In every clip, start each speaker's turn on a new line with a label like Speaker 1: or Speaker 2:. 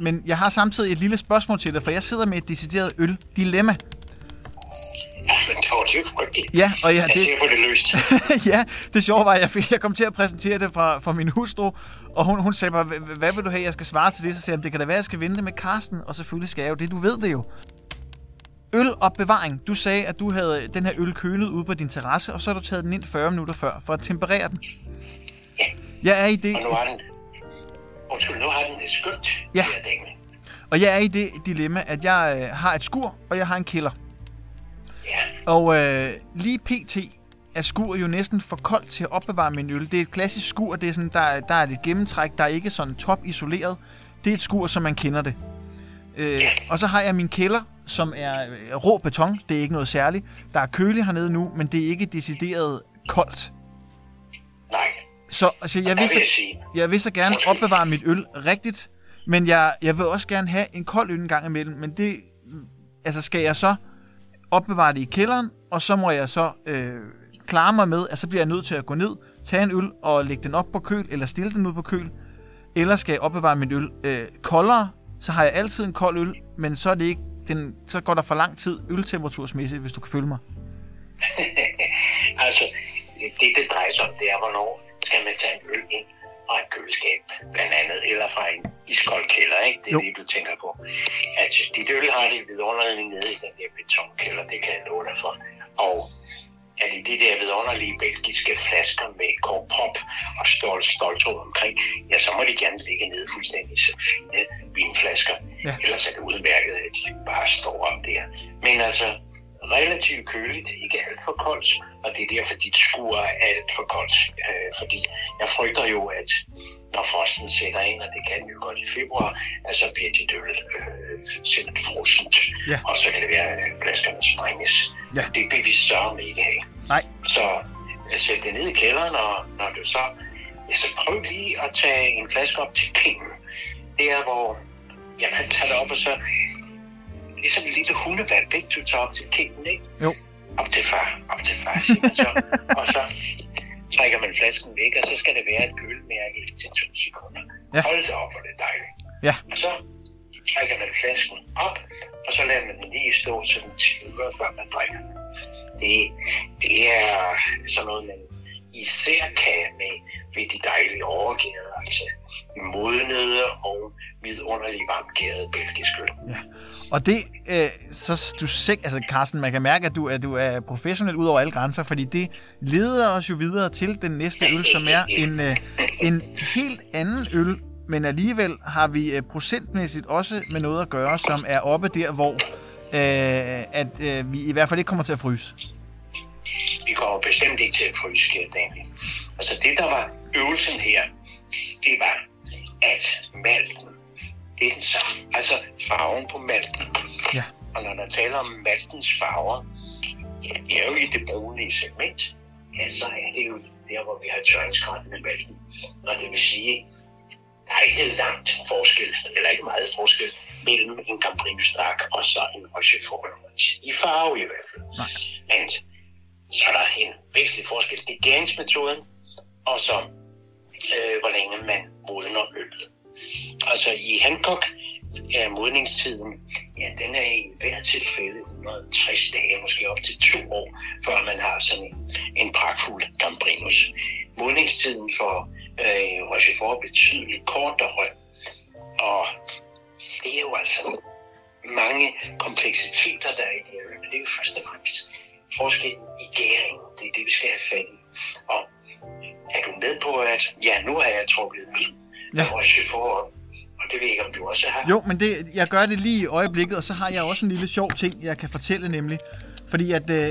Speaker 1: men jeg har samtidig et lille spørgsmål til dig, for jeg sidder med et decideret øl-dilemma.
Speaker 2: Ja, men det var det frygteligt.
Speaker 1: Ja, og ja,
Speaker 2: Jeg
Speaker 1: det,
Speaker 2: ser på det løst.
Speaker 1: ja, det sjove var, at jeg, fik, jeg kom til at præsentere det fra, fra min hustru, og hun, hun sagde mig, "Hvad- vil du have, jeg skal svare til det? Så sagde jeg, det kan da være, jeg skal vente med Karsten, og selvfølgelig skal jeg jo det, du ved det jo. Ølopbevaring. Du sagde, at du havde den her øl kølet ude på din terrasse, og så har du taget den ind 40 minutter før, for at temperere den.
Speaker 2: Ja.
Speaker 1: Jeg er i det,
Speaker 2: Og nu har den... Undskyld, nu har den det skønt.
Speaker 1: Ja.
Speaker 2: her dame.
Speaker 1: og jeg er i det dilemma, at jeg øh, har et skur, og jeg har en kælder.
Speaker 2: Ja,
Speaker 1: Og øh, lige pt. er skur jo næsten for koldt til at opbevare min øl. Det er et klassisk skur, det er sådan, der, er- der er lidt gennemtræk, der er ikke sådan top isoleret. Det er et skur, som man kender det. Øh, og så har jeg min kælder, som er øh, rå beton. Det er ikke noget særligt. Der er kølig hernede nu, men det er ikke decideret koldt.
Speaker 2: nej.
Speaker 1: Så altså, jeg, vil så,
Speaker 2: jeg
Speaker 1: vil så gerne opbevare mit øl rigtigt, men jeg, jeg vil også gerne have en kold øl en gang imellem. Men det, altså skal jeg så opbevare det i kælderen, og så må jeg så øh, klare mig med, at så bliver jeg nødt til at gå ned, tage en øl og lægge den op på køl, eller stille den ud på køl. Eller skal jeg opbevare min øl øh, koldere, så har jeg altid en kold øl, men så, er det ikke den, så går der for lang tid øltemperatursmæssigt, hvis du kan følge mig.
Speaker 2: altså, det det drejer sig om, det er, hvornår skal man tage en øl ind fra et køleskab, blandt andet, eller fra en iskold kælder, ikke? Det er
Speaker 1: Jo.
Speaker 2: det, du tænker på. At dit øl har det vidunderligt nede i den der betonkælder, det kan jeg love dig for. Og er det de der vidunderlige belgiske flasker med korpop og stolt stoltråd omkring, ja, så må de gerne ligge nede fuldstændig som fine vinflasker.
Speaker 1: Ja.
Speaker 2: Ellers er det udmærket, at de bare står op der. Men altså, relativt køligt, ikke alt for koldt, og det er derfor, dit skur er alt for koldt. Øh, fordi jeg frygter jo, at når frosten sætter ind, og det kan jo godt i februar, at så bliver dit øl øh, simpelthen frosent,
Speaker 1: Ja.
Speaker 2: og så kan det være, at flaskerne sprænges.
Speaker 1: Ja.
Speaker 2: Det vil vi sørge ikke have.
Speaker 1: Nej.
Speaker 2: Så øh, sæt det ned i kælderen, og når du så, ja, så prøv lige at tage en flaske op til kingen. Det er, hvor ja, man tager det op, og så ligesom en lille hundevalp, ikke? Du tager op til kingen, ikke?
Speaker 1: Jo.
Speaker 2: Op til far, op til far, siger så. og så trækker man flasken væk, og så skal det være et kølmærke i til to sekunder.
Speaker 1: Ja.
Speaker 2: Hold det Og det,
Speaker 1: øh, så du sik, altså Carsten, man kan mærke, at du, at du er professionel ud over alle grænser, fordi det leder os jo videre til den næste øl, som er en, øh, en helt anden øl, men alligevel har vi øh, procentmæssigt også med noget at gøre, som er oppe der, hvor øh, at øh, vi i hvert fald ikke kommer til at fryse.
Speaker 2: Vi kommer bestemt ikke til at fryse, kære Daniel. Altså det, der var øvelsen her, det var, at malten, det er den samme. Altså farven på malten.
Speaker 1: Ja.
Speaker 2: Og når der taler om maltens farver, ja, det er jo i det brunlige segment. Ja, så er det jo der, hvor vi har tørringsgraden af malten. Og det vil sige, der er ikke langt forskel, eller ikke meget forskel, mellem en Camprinus Dark og så en Rochefort. I farve i hvert fald.
Speaker 1: Nej.
Speaker 2: Men så er der en væsentlig forskel. Det er gæringsmetoden, og så øh, hvor længe man modner øllet. Altså i Hancock er modningstiden, ja, den er i hver tilfælde 160 dage, måske op til to år, før man har sådan en, en pragtfuld Gambrinus. Modningstiden for øh, Rochefort er betydeligt kortere, og det er jo altså mange kompleksiteter, der er i det her men det er jo først og fremmest forskellen i gæringen. Det er det, vi skal have fat i. Og er du med på, at ja, nu har jeg trukket min
Speaker 1: Ja.
Speaker 2: ja. Rochefort op, og det ved jeg ikke, om du også har.
Speaker 1: Jo, men det, jeg gør det lige i øjeblikket, og så har jeg også en lille sjov ting, jeg kan fortælle nemlig. Fordi at øh,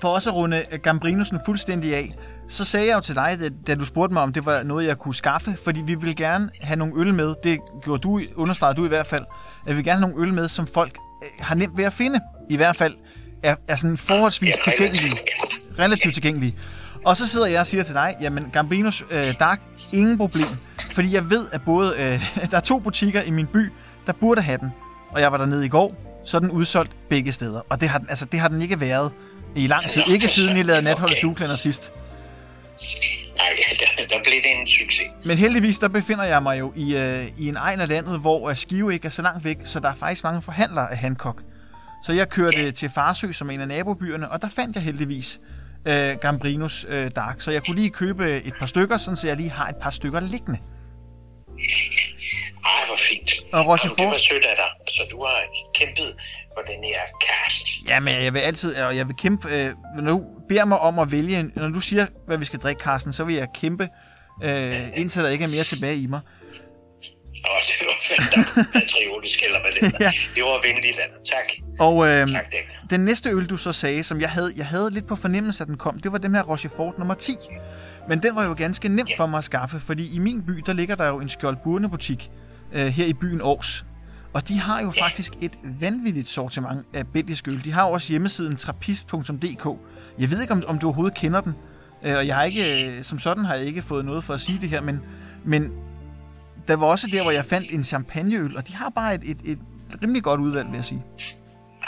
Speaker 1: for også at runde Gambrinusen fuldstændig af, så sagde jeg jo til dig, da, du spurgte mig, om det var noget, jeg kunne skaffe, fordi vi vil gerne have nogle øl med, det gjorde du, understregede du i hvert fald, at vi vil gerne have nogle øl med, som folk øh, har nemt ved at finde. I hvert fald er, er sådan forholdsvis tilgængelige. Relativt tilgængelige. Og så sidder jeg og siger til dig, jamen Gambrinus øh, Dark, ingen problem. Fordi jeg ved, at både, øh, der er to butikker i min by, der burde have den. Og jeg var dernede i går, så er den udsolgt begge steder. Og det har, den- altså, det har den ikke været i lang tid. Ikke siden I lavede natholdet juleklænder sidst.
Speaker 2: Nej, der, der blev lidt en succes.
Speaker 1: Men heldigvis, der befinder jeg mig jo i, øh, i en egen af landet, hvor øh, Skive ikke er så langt væk, så der er faktisk mange forhandlere af Hancock. Så jeg kørte ja. til Farsø, som er en af nabobyerne, og der fandt jeg heldigvis øh, Gambrinos øh, Dark. Så jeg kunne lige købe et par stykker, sådan så jeg lige har et par stykker liggende.
Speaker 2: Ej, hvor fint.
Speaker 1: Og Rochefort?
Speaker 2: Det var sødt af dig. Så du har kæmpet for den her cast.
Speaker 1: Jamen, jeg vil altid, og jeg vil kæmpe, øh, når du beder mig om at vælge, når du siger, hvad vi skal drikke, Carsten, så vil jeg kæmpe, øh, indtil der ikke er mere tilbage i mig.
Speaker 2: Oh, det var fandme patriotisk, eller hvad det ja. Det var venligt, Anna. Tak.
Speaker 1: Og øh,
Speaker 2: tak,
Speaker 1: den næste øl, du så sagde, som jeg havde, jeg havde lidt på fornemmelse, at den kom, det var den her Rochefort nummer 10. Men den var jo ganske nem yeah. for mig at skaffe, fordi i min by, der ligger der jo en Skjold butik øh, her i byen Aarhus. Og de har jo yeah. faktisk et vanvittigt sortiment af belgisk øl. De har også hjemmesiden trappist.dk. Jeg ved ikke, om, om du overhovedet kender den. Øh, og jeg har ikke, øh, som sådan har jeg ikke fået noget for at sige det her, men, men der var også der, hvor jeg fandt en champagneøl, og de har bare et, et, et rimelig godt udvalg, vil jeg sige.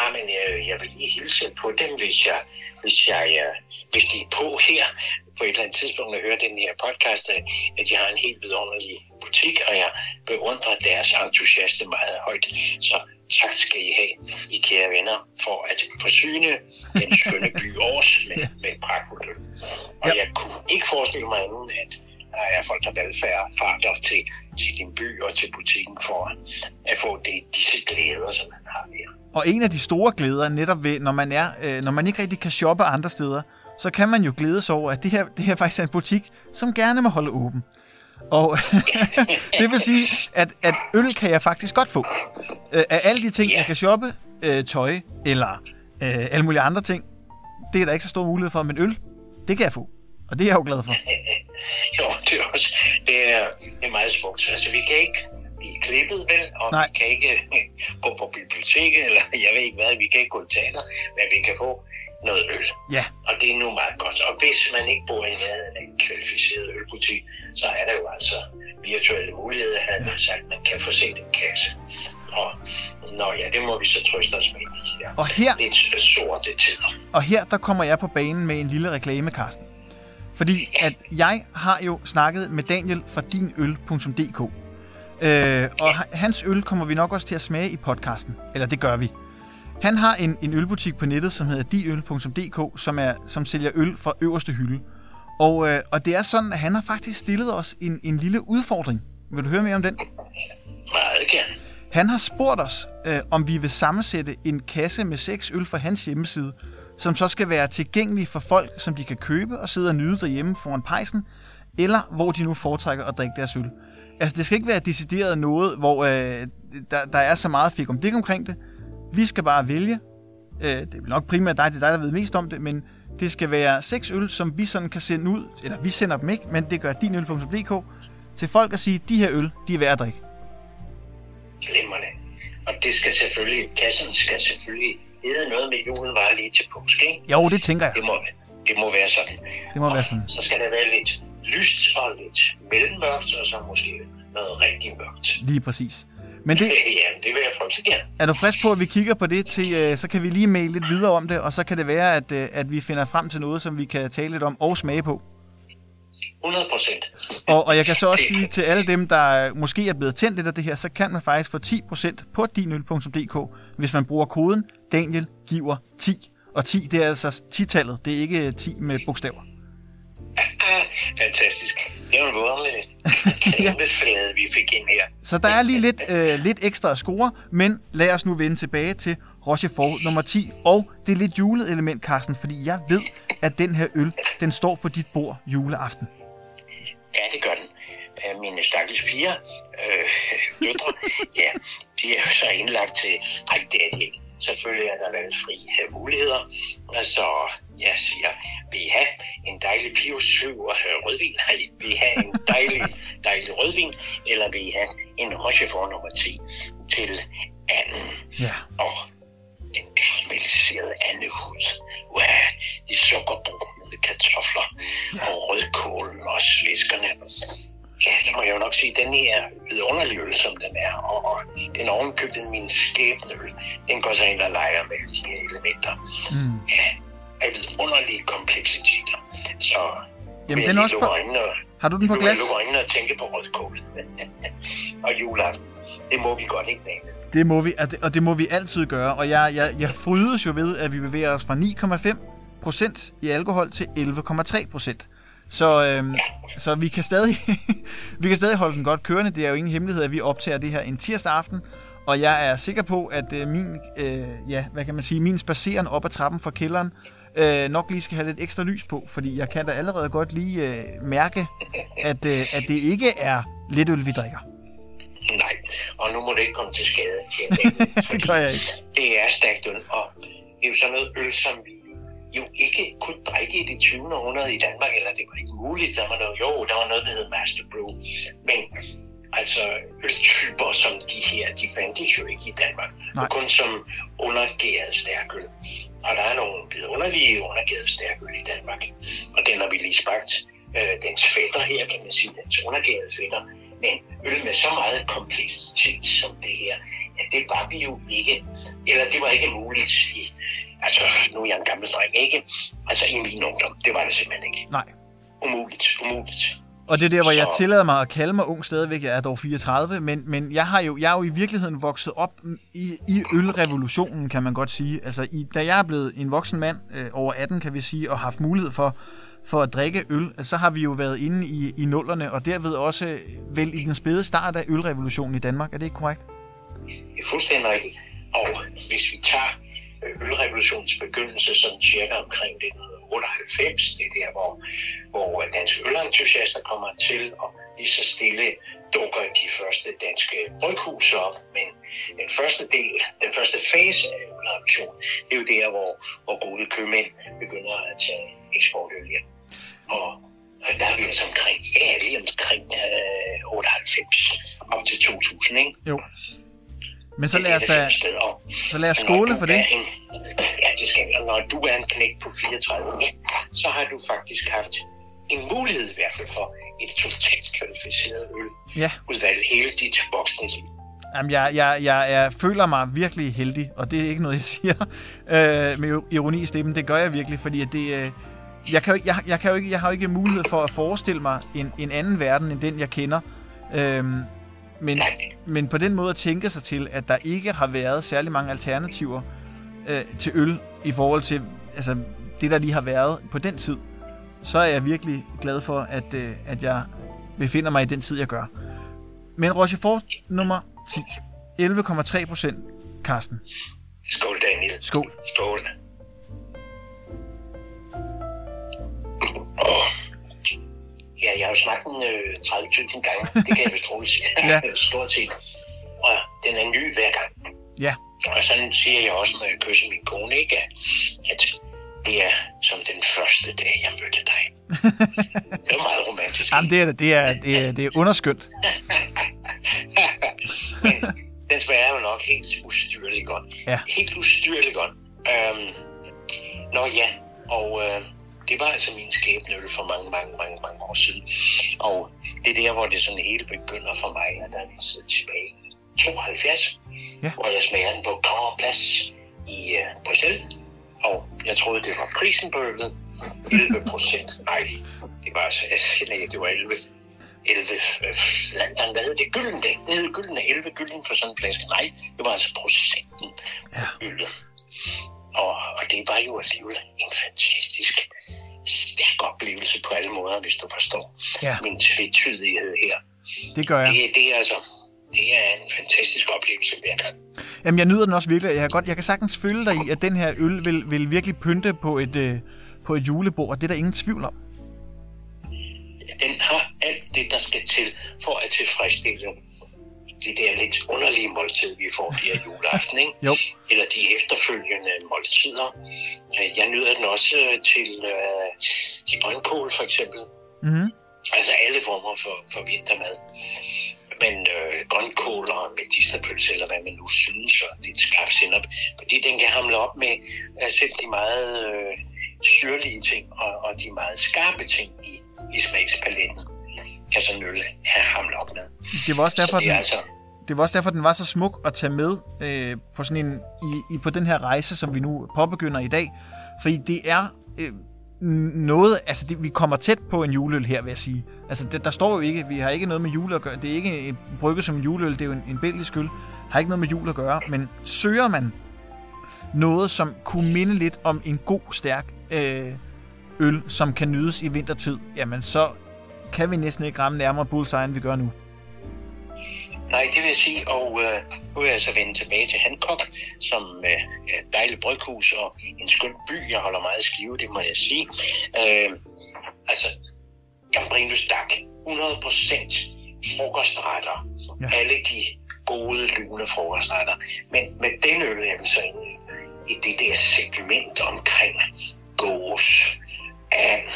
Speaker 2: Ja, men jeg, jeg vil lige hilse på dem, hvis jeg, hvis jeg, hvis de er på her på et eller andet tidspunkt at høre den her podcast, at de har en helt vidunderlig butik, og jeg beundrer deres entusiaste meget højt. Så tak skal I have, I kære venner, for at forsyne den skønne by Aarhus med, med pragtfuldt Og ja. jeg kunne ikke forestille mig anden, at er folk, der valgfærd farter til, til din by og til butikken for at få det, disse glæder, som man har der.
Speaker 1: Og en af de store glæder netop ved, når man, er, øh, når man ikke rigtig kan shoppe andre steder, så kan man jo glæde sig over, at det her, det her faktisk er en butik, som gerne må holde åben. Og det vil sige, at, at øl kan jeg faktisk godt få. Øh, af alle de ting, jeg kan shoppe, øh, tøj eller øh, alle mulige andre ting, det er der ikke så stor mulighed for, men øl, det kan jeg få. Og det er jeg jo glad for.
Speaker 2: jo, det er også det er, det er meget smukt. Altså, vi kan ikke blive klippet, vel? Og Nej. vi kan ikke gå på biblioteket, eller jeg ved ikke hvad, vi kan ikke gå til teater, men vi kan få noget øl.
Speaker 1: Ja.
Speaker 2: Og det er nu meget godt. Og hvis man ikke bor i en en kvalificeret ølbutik, så er der jo altså virtuelle muligheder, havde man sagt, man kan få set en kasse. Og Nå ja, det må vi så trøste os med i de her,
Speaker 1: og her
Speaker 2: lidt sorte tider.
Speaker 1: Og her, der kommer jeg på banen med en lille reklame, Karsten. Fordi at jeg har jo snakket med Daniel fra dinøl.dk. Øh, og hans øl kommer vi nok også til at smage i podcasten. Eller det gør vi. Han har en, en ølbutik på nettet, som hedder diøl.dk, som, er, som sælger øl fra øverste hylde. Og, øh, og det er sådan, at han har faktisk stillet os en, en lille udfordring. Vil du høre mere om den?
Speaker 2: Meget gerne.
Speaker 1: Han har spurgt os, øh, om vi vil sammensætte en kasse med seks øl fra hans hjemmeside, som så skal være tilgængelig for folk, som de kan købe og sidde og nyde derhjemme foran pejsen, eller hvor de nu foretrækker at drikke deres øl. Altså, det skal ikke være decideret noget, hvor øh, der, der er så meget fik om det omkring det. Vi skal bare vælge. Øh, det er nok primært dig, det er dig, der ved mest om det, men det skal være seks øl, som vi sådan kan sende ud, eller vi sender dem ikke, men det gør dinøl.dk, til folk at sige, de her øl, de er værd at drikke.
Speaker 2: Glimrende. Og det skal selvfølgelig, kassen skal selvfølgelig hedde noget med julen var lige til påske, ikke?
Speaker 1: Jo, det tænker jeg.
Speaker 2: Det må, det må være sådan.
Speaker 1: Det må og være sådan.
Speaker 2: Så skal der være lidt lyst og lidt mellemmørkt, og så måske noget rigtig mørkt.
Speaker 1: Lige præcis. Men det,
Speaker 2: ja, det vil jeg frygte gerne.
Speaker 1: Er du frisk på, at vi kigger på det, til, øh, så kan vi lige maile lidt videre om det, og så kan det være, at, øh, at vi finder frem til noget, som vi kan tale lidt om og smage på.
Speaker 2: 100 procent.
Speaker 1: Og, og jeg kan så også sige til alle dem, der måske er blevet tændt lidt af det her, så kan man faktisk få 10% på dinøl.dk, hvis man bruger koden Daniel giver 10. Og 10, det er altså 10-tallet, det er ikke 10 med bogstaver.
Speaker 2: Fantastisk. Det er jo en vådelig flade, vi fik ind her.
Speaker 1: Så der er lige lidt, øh, lidt ekstra at score, men lad os nu vende tilbage til Rochefort nummer 10. Og det er lidt julet element, Carsten, fordi jeg ved, at den her øl, den står på dit bord juleaften.
Speaker 2: Ja, det gør den. Øh, mine stakkels fire øh, døtre, ja, de er jo så indlagt til, nej, det er de ikke Selvfølgelig er der valgfri muligheder. Så jeg siger, vi have en dejlig pivsyv rødvin? Nej, vi have en dejlig, dejlig rødvin, eller vi have en Rochefort nummer 10 til anden.
Speaker 1: Ja.
Speaker 2: Og den karamelliserede andehud. Wow, de sukkerbrunede kartofler og rødkålen og sviskerne ja, det må jeg jo nok sige, den her vidunderlige øl, som den er, og, og den ovenkøbte min skæbneøl, den går så ind og leger med de her elementer. Mm. Ja, af vidunderlige kompleksiteter. Så
Speaker 1: Jamen, den også
Speaker 2: bare... øjnene
Speaker 1: Har du den på glas?
Speaker 2: jeg lukke øjnene og tænke på rødkål. og juleaften. Det må vi godt ikke, Daniel.
Speaker 1: Det må vi, og det, og det må vi altid gøre. Og jeg, jeg, jeg frydes jo ved, at vi bevæger os fra 9,5 procent i alkohol til 11,3 procent. Så, øhm, så vi, kan stadig, vi kan stadig holde den godt kørende. Det er jo ingen hemmelighed, at vi optager det her en tirsdag aften. Og jeg er sikker på, at øh, min, øh, ja, hvad kan man sige, min spaceren op ad trappen fra kælderen øh, nok lige skal have lidt ekstra lys på. Fordi jeg kan da allerede godt lige øh, mærke, at, øh, at det ikke er lidt øl, vi drikker.
Speaker 2: Nej, og nu må det ikke komme til skade. Daniel,
Speaker 1: det gør jeg ikke.
Speaker 2: Det er stærkt øl, og det er jo sådan noget øl, som vi jo ikke kunne drikke i det 20. århundrede i Danmark, eller det var ikke muligt. Der var noget, jo, der var noget, der hed Master Brew. Men altså øltyper som de her, de fandtes jo ikke i Danmark.
Speaker 1: Nej.
Speaker 2: Kun som undergæret stærkøl. Og der er nogle underlige undergæret stærkøl i Danmark. Og den har vi lige smagt. Øh, dens fætter her, kan man sige, dens undergærede fætter. Men øl med så meget kompleksitet som det her, ja, det var vi jo ikke. Eller det var ikke muligt i, altså nu er jeg en gammel dreng, ikke? Altså i min ungdom, det var det simpelthen ikke.
Speaker 1: Nej.
Speaker 2: Umuligt, umuligt.
Speaker 1: Og det er der, hvor jeg
Speaker 2: Så-
Speaker 1: tillader mig at kalde mig ung stadigvæk. Jeg er dog 34, men, men jeg, har jo, jeg er jo i virkeligheden vokset op i, i ølrevolutionen, kan man godt sige. Altså, i, da jeg er blevet en voksen mand, øh, over 18 kan vi sige, og haft mulighed for, for at drikke øl, så har vi jo været inde i, i nullerne, og derved også vel i den spæde start af ølrevolutionen i Danmark. Er det ikke korrekt?
Speaker 2: Det er fuldstændig rigtigt. Og hvis vi tager øh, ølrevolutionens begyndelse sådan cirka omkring 1998, det er der, hvor, hvor danske ølentusiaster kommer til, og lige så stille dukker de første danske bryghus op. Men den første del, den første fase af ølrevolutionen, det er jo der, hvor, hvor gode købmænd begynder at tage eksportøl hjem. Og og der er vi altså omkring, ja, lige omkring øh, 98 op til 2000, ikke?
Speaker 1: Jo. Men så lad os da, så lad os skåle for det.
Speaker 2: En, ja, det skal. Og når du er en knæk på 34, ja, så har du faktisk haft en mulighed i hvert fald for et totalt kvalificeret øl.
Speaker 1: Ja.
Speaker 2: Udvalg hele dit voksne liv.
Speaker 1: Jamen, jeg, jeg, jeg er, føler mig virkelig heldig, og det er ikke noget, jeg siger øh, med ironi i stemmen. Det gør jeg virkelig, fordi at det, øh, jeg, kan jo, ikke- jeg, jeg, kan jo ikke, jeg har jo ikke mulighed for at forestille mig en, en anden verden, end den, jeg kender. Øhm, men, men på den måde at tænke sig til, at der ikke har været særlig mange alternativer øh, til øl i forhold til altså, det, der lige har været på den tid, så er jeg virkelig glad for, at, øh, at jeg befinder mig i den tid, jeg gør. Men Rochefort nummer 10. 11,3 procent, Karsten.
Speaker 2: Skål, Daniel.
Speaker 1: Skål.
Speaker 2: Skål. Ja, jeg har jo smagt den øh, 30.000 gange. Det kan jeg vist roligt sige.
Speaker 1: Ja.
Speaker 2: Stort set. Og den er ny hver gang.
Speaker 1: Ja,
Speaker 2: Og sådan siger jeg også, når jeg kysser min kone, ikke? at det er som den første dag, jeg mødte dig. det er meget romantisk.
Speaker 1: Jamen, det er det. Er, det er, det er underskønt.
Speaker 2: Men den smager jo nok helt ustyrligt godt.
Speaker 1: Ja.
Speaker 2: Helt ustyrligt godt. Øhm, nå ja, og øh, det var altså min skæbneøl for mange, mange, mange, mange år siden. Og det er der, hvor det sådan hele begynder for mig, at der er tilbage i 72,
Speaker 1: Ja.
Speaker 2: hvor jeg smager den på Kammerplads i øh, Bruxelles. Og jeg troede, det var prisen på øllet. 11 procent. Nej, det var altså, nej, det var 11. 11 øh, Flandern, hvad hed det? Gylden det. Det hed gylden 11 gylden for sådan en flaske. Nej, det var altså procenten
Speaker 1: Ja.
Speaker 2: øllet. Og, og det var jo alligevel en fantastisk stærk oplevelse på alle måder, hvis du forstår
Speaker 1: Ja.
Speaker 2: min tvetydighed her.
Speaker 1: Det gør jeg.
Speaker 2: Det, det er altså det er en fantastisk oplevelse hver gang.
Speaker 1: Jamen, jeg nyder den også virkelig. Jeg kan, godt, jeg kan sagtens følge dig i, at den her øl vil, vil virkelig pynte på et, øh, på et julebord, og det er der ingen tvivl om.
Speaker 2: Den har alt det, der skal til for at tilfredsstille det der lidt underlige måltid, vi får der juleaften, ikke?
Speaker 1: Jo.
Speaker 2: Eller de efterfølgende måltider. Øh, Jeg nyder den også øh, til, øh, til grønkål, for eksempel.
Speaker 1: Mm-hmm.
Speaker 2: Altså alle former for, for vintermad. Men øh, grønkål og medisterpølse, eller hvad man nu synes, og lidt skarp sennep, fordi den kan hamle op med øh, selv de meget øh, syrlige ting og, og de meget skarpe ting i, i smagspaletten, kan sådan øl have hamlet op med.
Speaker 1: Det var også derfor,
Speaker 2: Så det er
Speaker 1: den,
Speaker 2: altså,
Speaker 1: det var også derfor, den var så smuk at tage med øh, på sådan en, i, i, på den her rejse, som vi nu påbegynder i dag. Fordi det er, øh, noget, altså det, vi kommer tæt på en juleøl her, vil jeg sige. Altså det, der står jo ikke, vi har ikke noget med jule at gøre. Det er ikke en brygge som en juleøl, det er jo en, en belgisk øl. Har ikke noget med jul at gøre, men søger man noget, som kunne minde lidt om en god, stærk øh, øl, som kan nydes i vintertid, jamen så kan vi næsten ikke ramme nærmere bullseye, end vi gør nu.
Speaker 2: Nej, det vil jeg sige, og øh, nu vil jeg så vende tilbage til Hancock, som øh, er et dejligt bryghus og en skøn by. Jeg holder meget skive, det må jeg sige. Øh, altså, Gambrinus Dak, 100% frokostretter. Ja. Alle de gode, lune frokostretter. Men med den øl er vi så inde i det der segment omkring gås, and,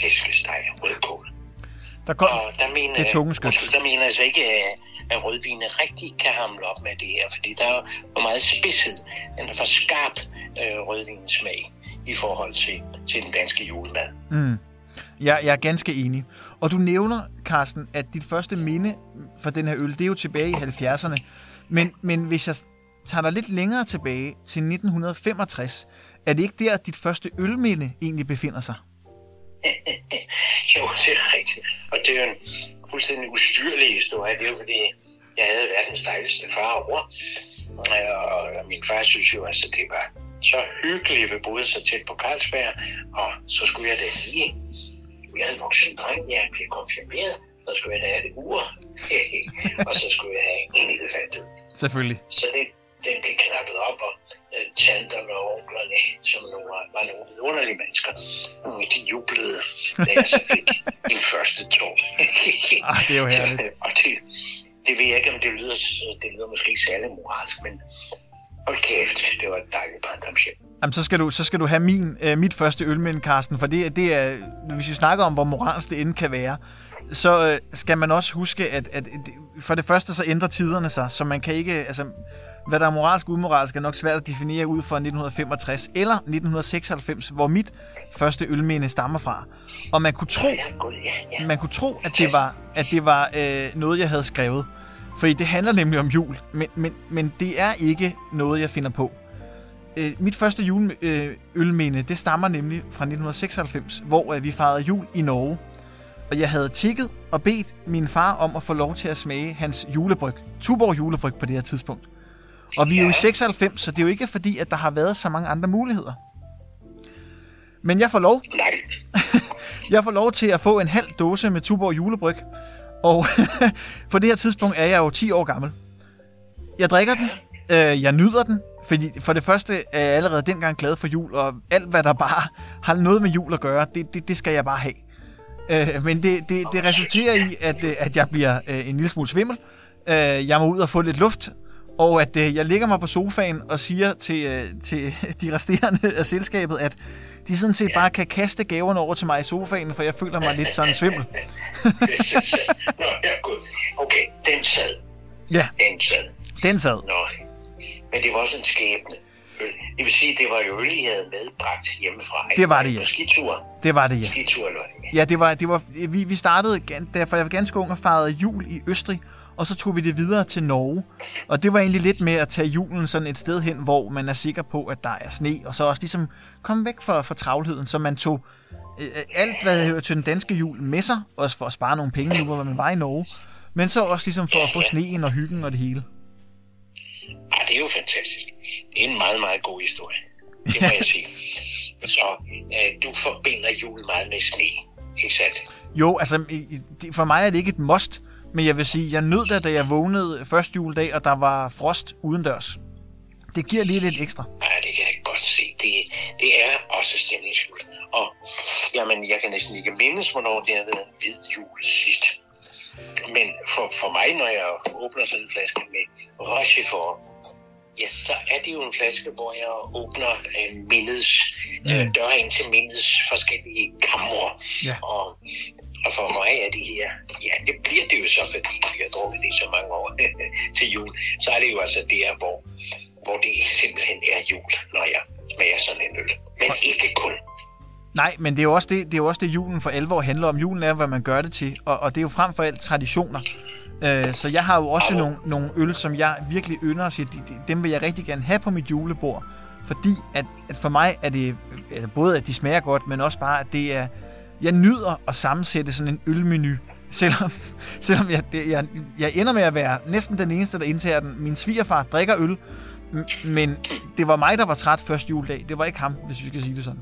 Speaker 2: fiskesteg, rødkål.
Speaker 1: Der kom og der mener, det tunge skyt.
Speaker 2: Der mener jeg altså ikke, at rødvinen rigtig kan hamle op med det her, fordi der er meget spidshed. Er for skarp øh, rødvinsmag i forhold til, til den danske julemad.
Speaker 1: Mm. Ja, jeg er ganske enig. Og du nævner, Carsten, at dit første minde for den her øl, det er jo tilbage i 70'erne. Men, men hvis jeg tager dig lidt længere tilbage til 1965, er det ikke der, at dit første ølminde egentlig befinder sig?
Speaker 2: jo, det er rigtigt. Og det er jo en fuldstændig ustyrlig historie. Det er jo fordi, jeg havde verdens dejligste far over. Og min far synes jo, altså, det var så hyggeligt, vi boede så tæt på Carlsberg. Og så skulle jeg da lige... Jeg havde vokset dreng, jeg blev konfirmeret. Så skulle jeg da have det ur. og så skulle jeg have en elefant.
Speaker 1: Selvfølgelig.
Speaker 2: Så det, den blev knappet op, og øh, tanterne og onklerne, som nogle, var nogle underlige mennesker, de jublede, da jeg så fik min første tår.
Speaker 1: ah, det er jo herligt.
Speaker 2: og det, det ved jeg ikke, om det lyder, det lyder måske ikke særlig moralsk, men hold kæft, det var et dejligt barndomshjem.
Speaker 1: Jamen, så skal du, så skal du have min, øh, mit første ølmænd, Carsten, for det, det er, hvis vi snakker om, hvor moralsk det end kan være, så øh, skal man også huske, at, at for det første så ændrer tiderne sig, så man kan ikke, altså, hvad der er moralsk og umoralsk er nok svært at definere ud fra 1965 eller 1996, hvor mit første ølminde stammer fra. Og man kunne tro, man kunne tro at det var, at det var øh, noget, jeg havde skrevet. Fordi det handler nemlig om jul, men, men, men det er ikke noget, jeg finder på. Øh, mit første juleølminde, øh, det stammer nemlig fra 1996, hvor øh, vi fejrede jul i Norge. Og jeg havde tikket og bedt min far om at få lov til at smage hans julebryg. Tuborg julebryg på det her tidspunkt. Og vi er jo i 96, så det er jo ikke fordi, at der har været så mange andre muligheder. Men jeg får lov.
Speaker 2: Nej.
Speaker 1: jeg får lov til at få en halv dåse med Tuborg julebryg. Og på det her tidspunkt er jeg jo 10 år gammel. Jeg drikker den. Øh, jeg nyder den. Fordi for det første er jeg allerede dengang glad for jul, og alt hvad der bare har noget med jul at gøre, det, det, det skal jeg bare have. Øh, men det, det, det resulterer i, at, øh, at jeg bliver øh, en lille smule svimmel. Øh, jeg må ud og få lidt luft, og at øh, jeg ligger mig på sofaen og siger til, øh, til de resterende af selskabet, at de sådan set bare kan kaste gaverne over til mig i sofaen, for jeg føler mig lidt sådan svimmel.
Speaker 2: Nå, ja, godt. Okay, den sad.
Speaker 1: Ja.
Speaker 2: Den sad.
Speaker 1: Den sad.
Speaker 2: Nå, men det var også en skæbne. Det vil sige, det var jo øl, I havde medbragt hjemmefra.
Speaker 1: Det var det, ja.
Speaker 2: På skitur.
Speaker 1: Det var det, ja.
Speaker 2: Skitur, eller
Speaker 1: Ja, det var, det var, vi, vi startede, derfor jeg var ganske ung og fejrede jul i Østrig, og så tog vi det videre til Norge. Og det var egentlig lidt med at tage julen sådan et sted hen, hvor man er sikker på, at der er sne, og så også ligesom komme væk fra, fra travlheden, så man tog øh, alt, hvad hører til den danske jul med sig, også for at spare nogle penge nu, hvor man var i Norge, men så også ligesom for at få sneen og hyggen og det hele.
Speaker 2: Ja, det er jo fantastisk. Det er en meget, meget god historie. Det må jeg sige. Så øh, du forbinder jul meget med sne, ikke sandt?
Speaker 1: Jo, altså for mig er det ikke et must, men jeg vil sige, jeg nød det, da jeg vågnede første juledag, og der var frost udendørs. Det giver lige lidt ekstra.
Speaker 2: Ja, det kan jeg godt se. Det, det er også stemningsfuldt. Og jamen, jeg kan næsten ikke mindes, hvornår det har været hvid jul sidst. Men for, for mig, når jeg åbner sådan en flaske med Rochefort, ja, så er det jo en flaske, hvor jeg åbner øh, mindets, øh, mm. dør ind til mindets forskellige kamre. Ja. Og og for mig er det her, ja, det bliver det jo så, fordi vi har drukket det så mange år til jul. Så er det jo altså der, hvor, hvor det simpelthen er jul, når jeg smager sådan en øl. Men ikke kun.
Speaker 1: Nej, men det er jo også det, det, er jo også det julen for alvor handler om. Julen er, hvad man gør det til, og, og det er jo frem for alt traditioner. Øh, så jeg har jo også nogle, nogle øl, som jeg virkelig ynder at sige, dem vil jeg rigtig gerne have på mit julebord. fordi at, at for mig er det øh, både, at de smager godt, men også bare, at det er... Jeg nyder at sammensætte sådan en ølmenu, selvom, selvom jeg, jeg, jeg ender med at være næsten den eneste, der indtager den. Min svigerfar drikker øl, men det var mig, der var træt første juledag. Det var ikke ham, hvis vi skal sige det sådan.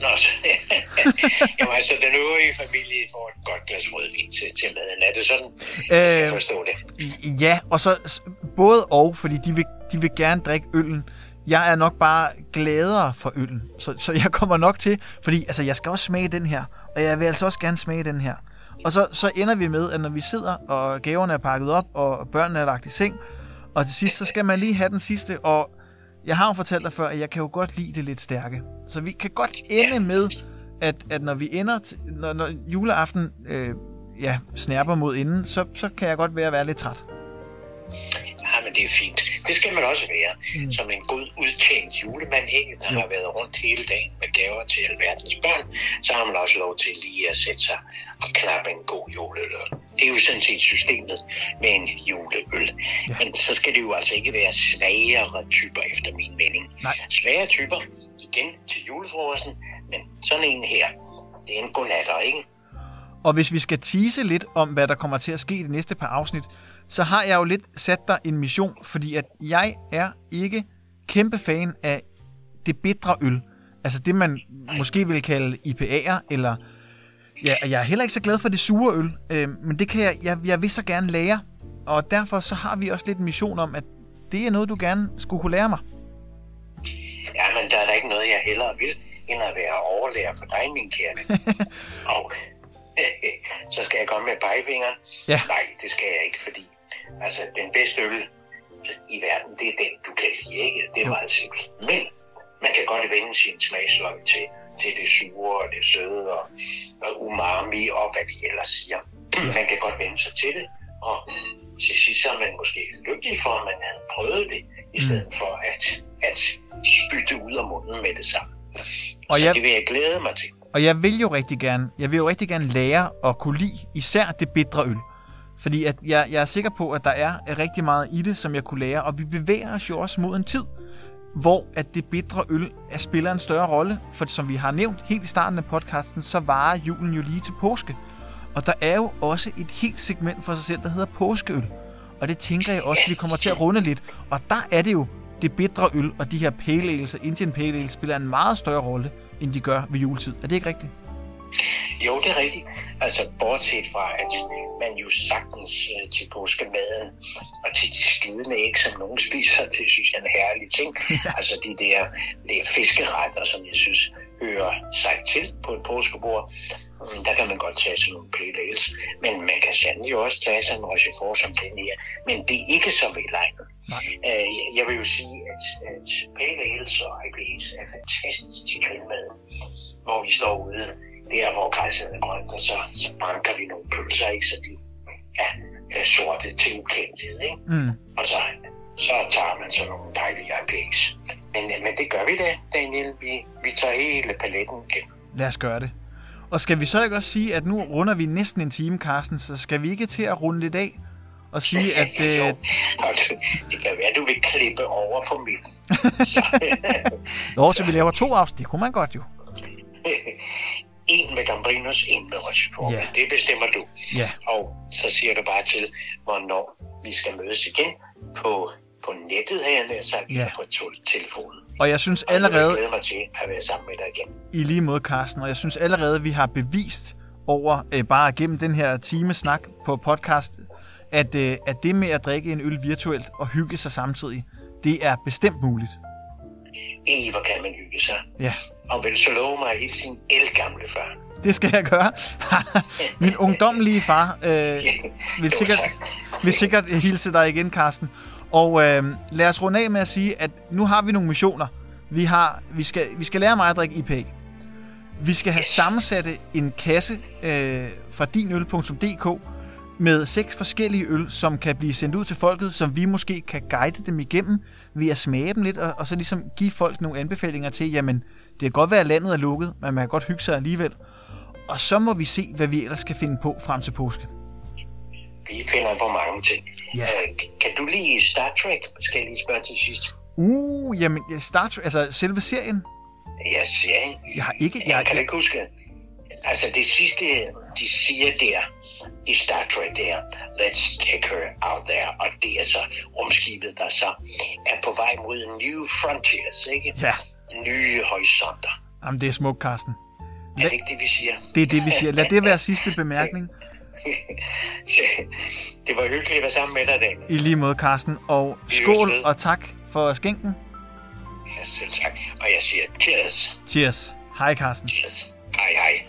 Speaker 2: Nå, så, Jamen altså, den øvrige familie får et godt glas rødvin til, til maden. Er det sådan? Øh, skal jeg forstå det?
Speaker 1: Ja, og så både og, fordi de vil, de vil gerne drikke øllen. Jeg er nok bare gladere for øllen, så, så jeg kommer nok til, fordi altså, jeg skal også smage den her, og jeg vil altså også gerne smage den her. Og så, så ender vi med, at når vi sidder, og gaverne er pakket op, og børnene er lagt i seng, og til sidst, så skal man lige have den sidste, og jeg har jo fortalt dig før, at jeg kan jo godt lide det lidt stærke. Så vi kan godt ende med, at, at når vi ender, når, når juleaften øh, ja, snærper mod enden, så, så kan jeg godt være at være lidt træt.
Speaker 2: Det er fint. Det skal man også være. Mm. Som en god udtjent julemand, ikke? der
Speaker 1: Jo.
Speaker 2: har været rundt hele dagen med gaver til alverdens børn, så har man også lov til lige at sætte sig og knappe en god juleøl. Det er jo sådan set systemet med en juleøl.
Speaker 1: Ja.
Speaker 2: Men så skal det jo altså ikke være svagere typer, efter min mening.
Speaker 1: Nej.
Speaker 2: Svære typer, igen til julefrokosten, men sådan en her, det er en godnatter, ikke?
Speaker 1: Og hvis vi skal tease lidt om, hvad der kommer til at ske i de næste par afsnit, så har jeg jo lidt sat dig en mission, fordi at jeg er ikke kæmpe fan af det bitre øl. Altså det, man måske vil kalde IPA'er, eller... Ja, jeg er heller ikke så glad for det sure øl, øh, men det kan jeg, jeg, jeg vil så gerne lære. Og derfor så har vi også lidt en mission om, at det er noget, du gerne skulle kunne lære mig.
Speaker 2: Ja, men der er da ikke noget, jeg hellere vil, end at være overlærer for dig, min kære. Og så skal jeg komme med pegefingeren?
Speaker 1: Ja.
Speaker 2: Nej, det skal jeg ikke, fordi altså, den bedste øl i verden, det er den, du kan lide, ikke? Det er meget simpelt. Men man kan godt vende sin smagsløg til, til det sure og det søde og, og umami og hvad vi ellers siger. Man kan godt vende sig til det, og til sidst så er man måske lykkelig for, at man havde prøvet det, i
Speaker 1: Mm.
Speaker 2: stedet for at, at spytte ud af munden med det samme.
Speaker 1: Og
Speaker 2: så
Speaker 1: jeg-
Speaker 2: det vil jeg glæde mig til.
Speaker 1: Og jeg vil jo rigtig gerne, jeg vil jo rigtig gerne lære at kunne lide især det bitre øl. Fordi at jeg, jeg er sikker på, at der er rigtig meget i det, som jeg kunne lære. Og vi bevæger os jo også mod en tid, hvor at det bitre øl er, spiller en større rolle. For som vi har nævnt helt i starten af podcasten, så varer julen jo lige til påske. Og der er jo også et helt segment for sig selv, der hedder påskeøl. Og det tænker jeg også, vi kommer til at runde lidt. Og der er det jo det bitre øl og de her pale ales og Indian pale ales spiller en meget større rolle, end de gør ved juletid. Er det ikke rigtigt?
Speaker 2: Jo, det er rigtigt. Altså, bortset fra, at man jo sagtens øh, til påskemaden og til de skidende æg, som nogen spiser, det synes jeg er en herlig ting. altså, de der, der fiskeretter, som jeg synes hører sig til på et påskebord, mm, der kan man godt tage sådan nogle ales. Men man kan sandelig også tage sådan en rochefort som den her. Men det er ikke så velegnet. Øh, jeg vil jo sige, at, at ales og IPAs er fantastisk til grillmad, hvor vi står ude der, hvor græsset er grønt, og så, så banker vi nogle pølser, ikke? så de er, er sorte til ukendthed. Ikke?
Speaker 1: Mm.
Speaker 2: Og så, så tager man så nogle dejlige IPAs. Men, øh, men det gør vi da, Daniel. Vi, vi tager hele paletten igennem.
Speaker 1: Lad os gøre det. Og skal vi så ikke også sige, at nu runder vi næsten en time, Carsten, så skal vi ikke til at runde lidt af og sige, at... Øh,
Speaker 2: det kan være, at du vil klippe over på midten. Så,
Speaker 1: Nå, så vi laver to afsnit, det kunne man godt jo.
Speaker 2: en med Gambrinus, en med Rochefort.
Speaker 1: Ja.
Speaker 2: Det bestemmer du.
Speaker 1: Ja.
Speaker 2: Og så siger du bare til, hvornår vi skal mødes igen på, på nettet her, nær sagt,
Speaker 1: ja.
Speaker 2: på telefonen.
Speaker 1: Og jeg synes
Speaker 2: Og jeg
Speaker 1: allerede,
Speaker 2: glæder mig til at være sammen med dig igen.
Speaker 1: i lige måde, Carsten, og jeg synes allerede, vi har bevist over øh, bare gennem den her time snak på podcast, at, øh, at det med at drikke en øl virtuelt og hygge sig samtidig, det er bestemt muligt.
Speaker 2: Ej, hvor kan man hygge sig.
Speaker 1: Ja,
Speaker 2: Og vil så love mig at hilse sin elgamle far?
Speaker 1: det skal jeg gøre. Min ungdomlige far øh, vil, sikkert, vil sikkert hilse dig igen, Carsten. Og øh, lad os runde af med at sige, at nu har vi nogle missioner. Vi, har, vi, skal, vi skal lære mig at drikke IPA. Vi skal have sammensatte en kasse øh, fra dinøl.dk med seks forskellige øl, som kan blive sendt ud til folket, som vi måske kan guide dem igennem ved at smage dem lidt, og, og så ligesom give folk nogle anbefalinger til, jamen, det kan godt være, at landet er lukket, men man kan godt hygge sig alligevel. Og så må vi se, hvad vi ellers skal finde på frem til påske.
Speaker 2: Vi finder på mange ting.
Speaker 1: Ja.
Speaker 2: Øh, kan du lide Star Trek? Skal jeg lige spørge til sidst.
Speaker 1: Uh, jamen, ja, Star Trek, altså selve serien.
Speaker 2: Siger, ikke?
Speaker 1: Jeg har ikke...
Speaker 2: Jeg
Speaker 1: Jeg,
Speaker 2: kan
Speaker 1: jeg,
Speaker 2: ikke huske. Altså det sidste, de siger der i Star Trek der, let's take her out there, og det er så rumskibet, der så er på vej mod new frontiers, ikke?
Speaker 1: ja,
Speaker 2: nye horisonter.
Speaker 1: Jamen, det er smukt, Carsten. Lad...
Speaker 2: Er det ikke det, vi siger?
Speaker 1: Det er det, vi siger. Lad det være sidste bemærkning.
Speaker 2: det var hyggeligt at være sammen med dig, Dan.
Speaker 1: I lige måde, Carsten. Og skål og tak for skænken.
Speaker 2: Ja, selv tak. Og jeg siger cheers.
Speaker 1: Cheers. Hej, Carsten.
Speaker 2: Cheers. Hej, hej.